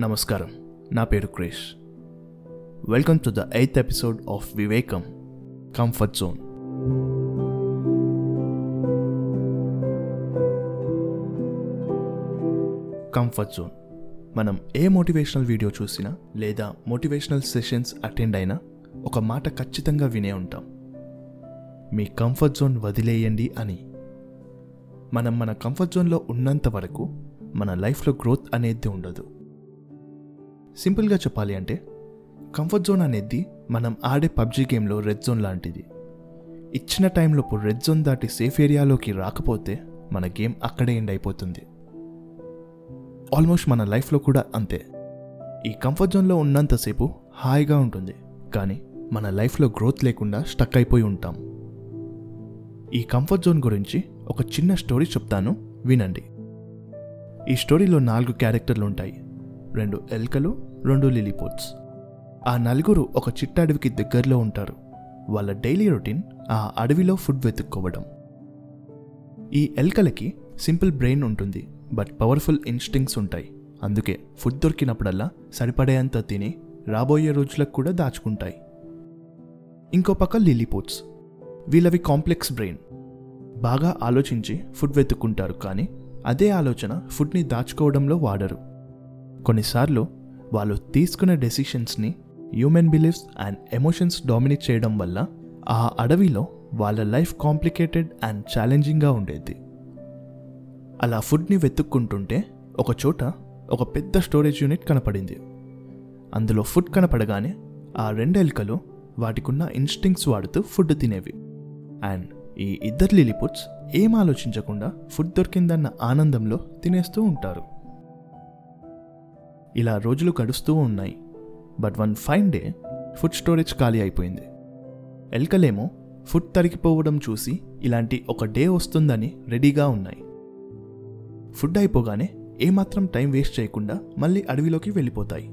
నమస్కారం. నా పేరు Kresh. Welcome to the eighth episode of Vivekam comfort zone. Comfort zone. మనం ఏ మోటివేషనల్ వీడియో చూసినా లేదా మోటివేషనల్ సెషన్స్ అటెండ్ అయినా ఒక మాట ఖచ్చితంగా వినే ఉంటాం. మీ కంఫర్ట్ జోన్ వదిలేయండి అని. మనం మన కంఫర్ట్ జోన్లో ఉన్నంత వరకు మన లైఫ్లో గ్రోత్ అనేది ఉండదు. సింపుల్గా చెప్పాలి అంటే కంఫర్ట్ జోన్ అనేది మనం ఆడే పబ్జీ గేమ్లో రెడ్ జోన్ లాంటిది. ఇచ్చిన టైంలోపు రెడ్ జోన్ దాటి సేఫ్ ఏరియాలోకి రాకపోతే మన గేమ్ అక్కడే ఎండ్ అయిపోతుంది. ఆల్మోస్ట్ మన లైఫ్లో కూడా అంతే. ఈ కంఫర్ట్ జోన్లో ఉన్నంతసేపు హాయిగా ఉంటుంది కానీ మన లైఫ్లో గ్రోత్ లేకుండా స్టక్ అయిపోయి ఉంటాం. ఈ కంఫర్ట్ జోన్ గురించి ఒక చిన్న స్టోరీ చెప్తాను వినండి. ఈ స్టోరీలో నాలుగు క్యారెక్టర్లు ఉంటాయి. రెండు ఎల్కలు రెండు లిలీపోట్స్ ఆ నలుగురు ఒక చిట్ట అడవికి దగ్గరలో ఉంటారు. వాళ్ళ డైలీ రొటీన్ ఆ అడవిలో ఫుడ్ వెతుక్కోవడం. ఈ ఎల్కలకి సింపుల్ బ్రెయిన్ ఉంటుంది బట్ పవర్ఫుల్ ఇన్స్టింగ్స్ ఉంటాయి. అందుకే ఫుడ్ దొరికినప్పుడల్లా సరిపడేంత తిని రాబోయే రోజులకు కూడా దాచుకుంటాయి. ఇంకో పక్క లిలీపోట్స్ వీళ్ళవి కాంప్లెక్స్ బ్రెయిన్. బాగా ఆలోచించి ఫుడ్ వెతుక్కుంటారు కానీ అదే ఆలోచన ఫుడ్ని దాచుకోవడంలో వాడరు. కొన్నిసార్లు వాళ్ళు తీసుకునే డెసిషన్స్ని human beliefs and emotions dominate చేయడం వల్ల ఆ అడవిలో వాళ్ళ లైఫ్ కాంప్లికేటెడ్ అండ్ ఛాలెంజింగ్గా ఉండేది. అలా ఫుడ్ని వెతుక్కుంటుంటే ఒక చోట ఒక పెద్ద స్టోరేజ్ యూనిట్ కనపడింది. అందులో ఫుడ్ కనపడగానే ఆ రెండు ఎలుకలు వాటికున్న ఇన్స్టింగ్స్ వాడుతూ ఫుడ్ తినేవి. అండ్ ఈ ఇద్దరు లిలిపుట్స్ ఏం ఆలోచించకుండా ఫుడ్ దొరికిందన్న ఆనందంలో తినేస్తూ ఉంటారు. ఇలా రోజులు గడుస్తూ ఉన్నాయి. But one fine day food storage ఖాళీ అయిపోయింది. ఎల్కలేమో ఫుడ్ తరిగిపోవడం చూసి ఇలాంటి ఒక డే వస్తుందని రెడీగా ఉన్నాయి. ఫుడ్ అయిపోగానే ఏమాత్రం టైం వేస్ట్ చేయకుండా మళ్ళీ అడవిలోకి వెళ్ళిపోతాయి.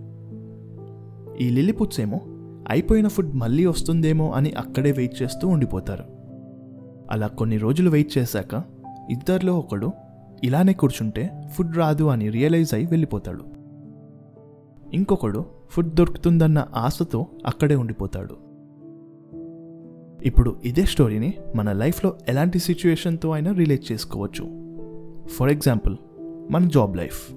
ఈ లిలిపుట్స్ ఏమో అయిపోయిన ఫుడ్ మళ్ళీ వస్తుందేమో అని అక్కడే వెయిట్ చేస్తూ ఉండిపోతారు. అలా కొన్ని రోజులు వెయిట్ చేశాక ఇద్దరిలో ఒకడు ఇలానే కూర్చుంటే ఫుడ్ రాదు అని రియలైజ్ అయి వెళ్ళిపోతాడు. ఇంకొకడు ఫుడ్ దొరుకుతుందన్న ఆశతో అక్కడే ఉండిపోతాడు. ఇప్పుడు ఇదే స్టోరీని మన లైఫ్లో ఎలాంటి సిచ్యువేషన్తో అయినా రిలేట్ చేసుకోవచ్చు. ఫర్ ఎగ్జాంపుల్ మన జాబ్ లైఫ్.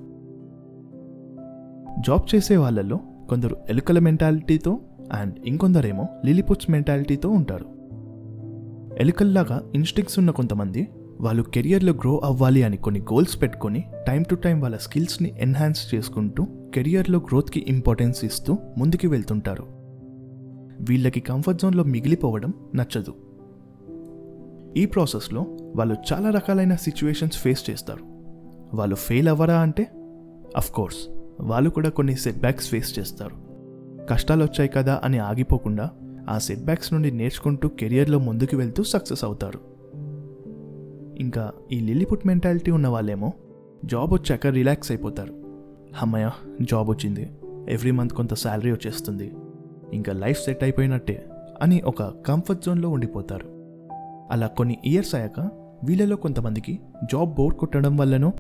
జాబ్ చేసే వాళ్ళల్లో కొందరు ఎలుకల మెంటాలిటీతో అండ్ ఇంకొందరేమో లిలిపుట్స్ మెంటాలిటీతో ఉంటారు. ఎలుకల్లాగా ఇన్స్టిక్స్ ఉన్న కొంతమంది వాళ్ళు కెరియర్లో గ్రో అవ్వాలి అని కొన్ని గోల్స్ పెట్టుకొని టైం టు టైం వాళ్ళ స్కిల్స్ని ఎన్హాన్స్ చేసుకుంటూ కెరియర్లో గ్రోత్కి ఇంపార్టెన్స్ ఇస్తూ ముందుకు వెళ్తుంటారు. వీళ్ళకి కంఫర్ట్ జోన్లో మిగిలిపోవడం నచ్చదు. ఈ ప్రాసెస్లో వాళ్ళు చాలా రకాలైన సిచ్యువేషన్స్ ఫేస్ చేస్తారు. వాళ్ళు ఫెయిల్ అవ్వరా అంటే? కోర్స్ వాళ్ళు కూడా కొన్ని సెట్ బ్యాక్స్ ఫేస్ చేస్తారు. కష్టాలు వచ్చాయి కదా అని ఆగిపోకుండా ఆ సెట్ బ్యాక్స్ నుండి నేర్చుకుంటూ కెరియర్లో ముందుకు వెళ్తూ సక్సెస్ అవుతారు. ఇంకా ఈ లిల్లీపుట్ మెంటాలిటీ ఉన్న వాళ్ళేమో జాబ్ వచ్చాక రిలాక్స్ అయిపోతారు. అమ్మయ్య జాబ్ వచ్చింది. ఎవ్రీ మంత్ కొంత శాలరీ వచ్చేస్తుంది. ఇంకా లైఫ్ సెట్ అయిపోయినట్టే అని ఒక కంఫర్ట్ జోన్లో ఉండిపోతారు. అలా కొన్ని ఇయర్స్ అయ్యాక వీళ్ళలో కొంతమందికి జాబ్ బోర్ కొట్టడం వల్లనో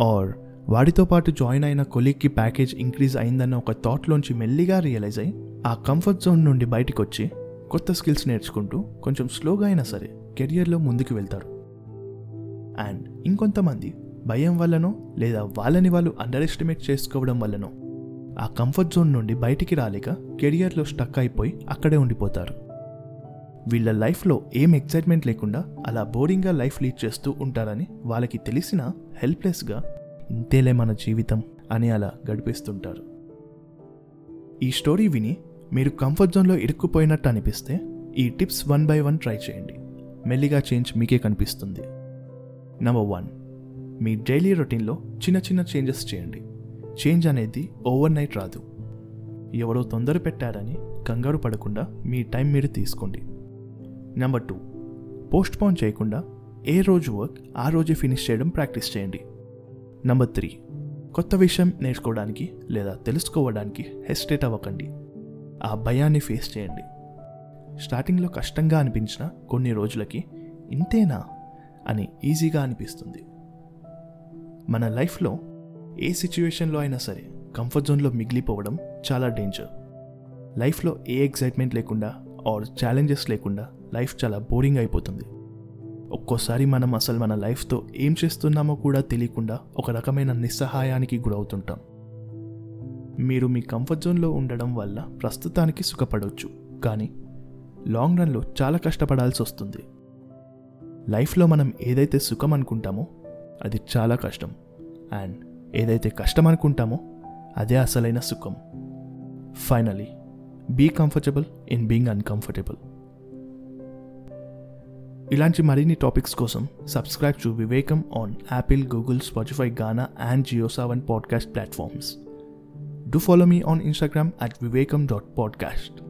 ఆర్ వాడితో పాటు జాయిన్ అయిన కొలీగ్కి ప్యాకేజ్ ఇంక్రీజ్ అయిందన్న ఒక థాట్లోంచి మెల్లిగా రియలైజ్ అయ్యి ఆ కంఫర్ట్ జోన్ నుండి బయటకు వచ్చి కొత్త స్కిల్స్ నేర్చుకుంటూ కొంచెం స్లోగా అయినా సరే కెరియర్లో ముందుకు వెళ్తారు. అండ్ ఇంకొంతమంది భయం వల్లనో లేదా వాళ్ళని వాళ్ళు అండర్ ఎస్టిమేట్ చేసుకోవడం వల్లనో ఆ కంఫర్ట్ జోన్ నుండి బయటికి రాలేక కెరియర్లో స్టక్ అయిపోయి అక్కడే ఉండిపోతారు. వీళ్ళ లైఫ్లో ఏం ఎక్సైట్మెంట్ లేకుండా అలా బోరింగ్గా లైఫ్ లీడ్ చేస్తూ ఉంటారని వాళ్ళకి తెలిసిన హెల్ప్లెస్గా ఇంతేలే మన జీవితం అని అలా గడిపేస్తుంటారు. ఈ స్టోరీ విని మీరు కంఫర్ట్ జోన్లో ఇరుక్కుపోయినట్టు అనిపిస్తే ఈ tips one by one try చేయండి. మెల్లిగా చేంజ్ మీకే కనిపిస్తుంది. నెంబర్ వన్ మీ డైలీ రొటీన్లో చిన్న చిన్న చేంజెస్ చేయండి. చేంజ్ అనేది ఓవర్ నైట్ రాదు. ఎవరో తొందర పెట్టారని కంగారు పడకుండా మీ టైం మీరు తీసుకోండి. నెంబర్ టూ పోస్ట్ పోన్ చేయకుండా ఏ రోజు వర్క్ ఆ రోజే ఫినిష్ చేయడం ప్రాక్టీస్ చేయండి. నెంబర్ త్రీ కొత్త విషయం నేర్చుకోవడానికి లేదా తెలుసుకోవడానికి హెసిటేట్ అవ్వకండి. ఆ భయాన్ని ఫేస్ చేయండి. స్టార్టింగ్లో కష్టంగా అనిపించిన కొన్ని రోజులకి ఇంతేనా? అని ఈజీగా అనిపిస్తుంది. మన లైఫ్లో ఏ సిచ్యువేషన్లో అయినా సరే కంఫర్ట్ జోన్లో మిగిలిపోవడం చాలా డేంజర్. లైఫ్లో ఏ ఎక్సైట్మెంట్ లేకుండా ఆర్ ఛాలెంజెస్ లేకుండా లైఫ్ చాలా బోరింగ్ అయిపోతుంది. ఒక్కోసారి మనం అసలు మన లైఫ్తో ఏం చేస్తున్నామో కూడా తెలియకుండా ఒక రకమైన నిస్సహాయానికి గురవుతుంటాం. మీరు మీ కంఫర్ట్ జోన్లో ఉండడం వల్ల ప్రస్తుతానికి సుఖపడవచ్చు కానీ లాంగ్ రన్లో చాలా కష్టపడాల్సి వస్తుంది లైఫ్లో మనం ఏదైతే సుఖం అనుకుంటామో అది చాలా కష్టం. అండ్ ఏదైతే కష్టం అనుకుంటామో అదే అసలైన సుఖం. Finally be comfortable in being uncomfortable ఇలాంటి మరిన్ని టాపిక్స్ కోసం subscribe to Vivekam on Apple Google Spotify Gaana and Jio Saavn podcast platforms do follow me on Instagram at Vivekam dot podcast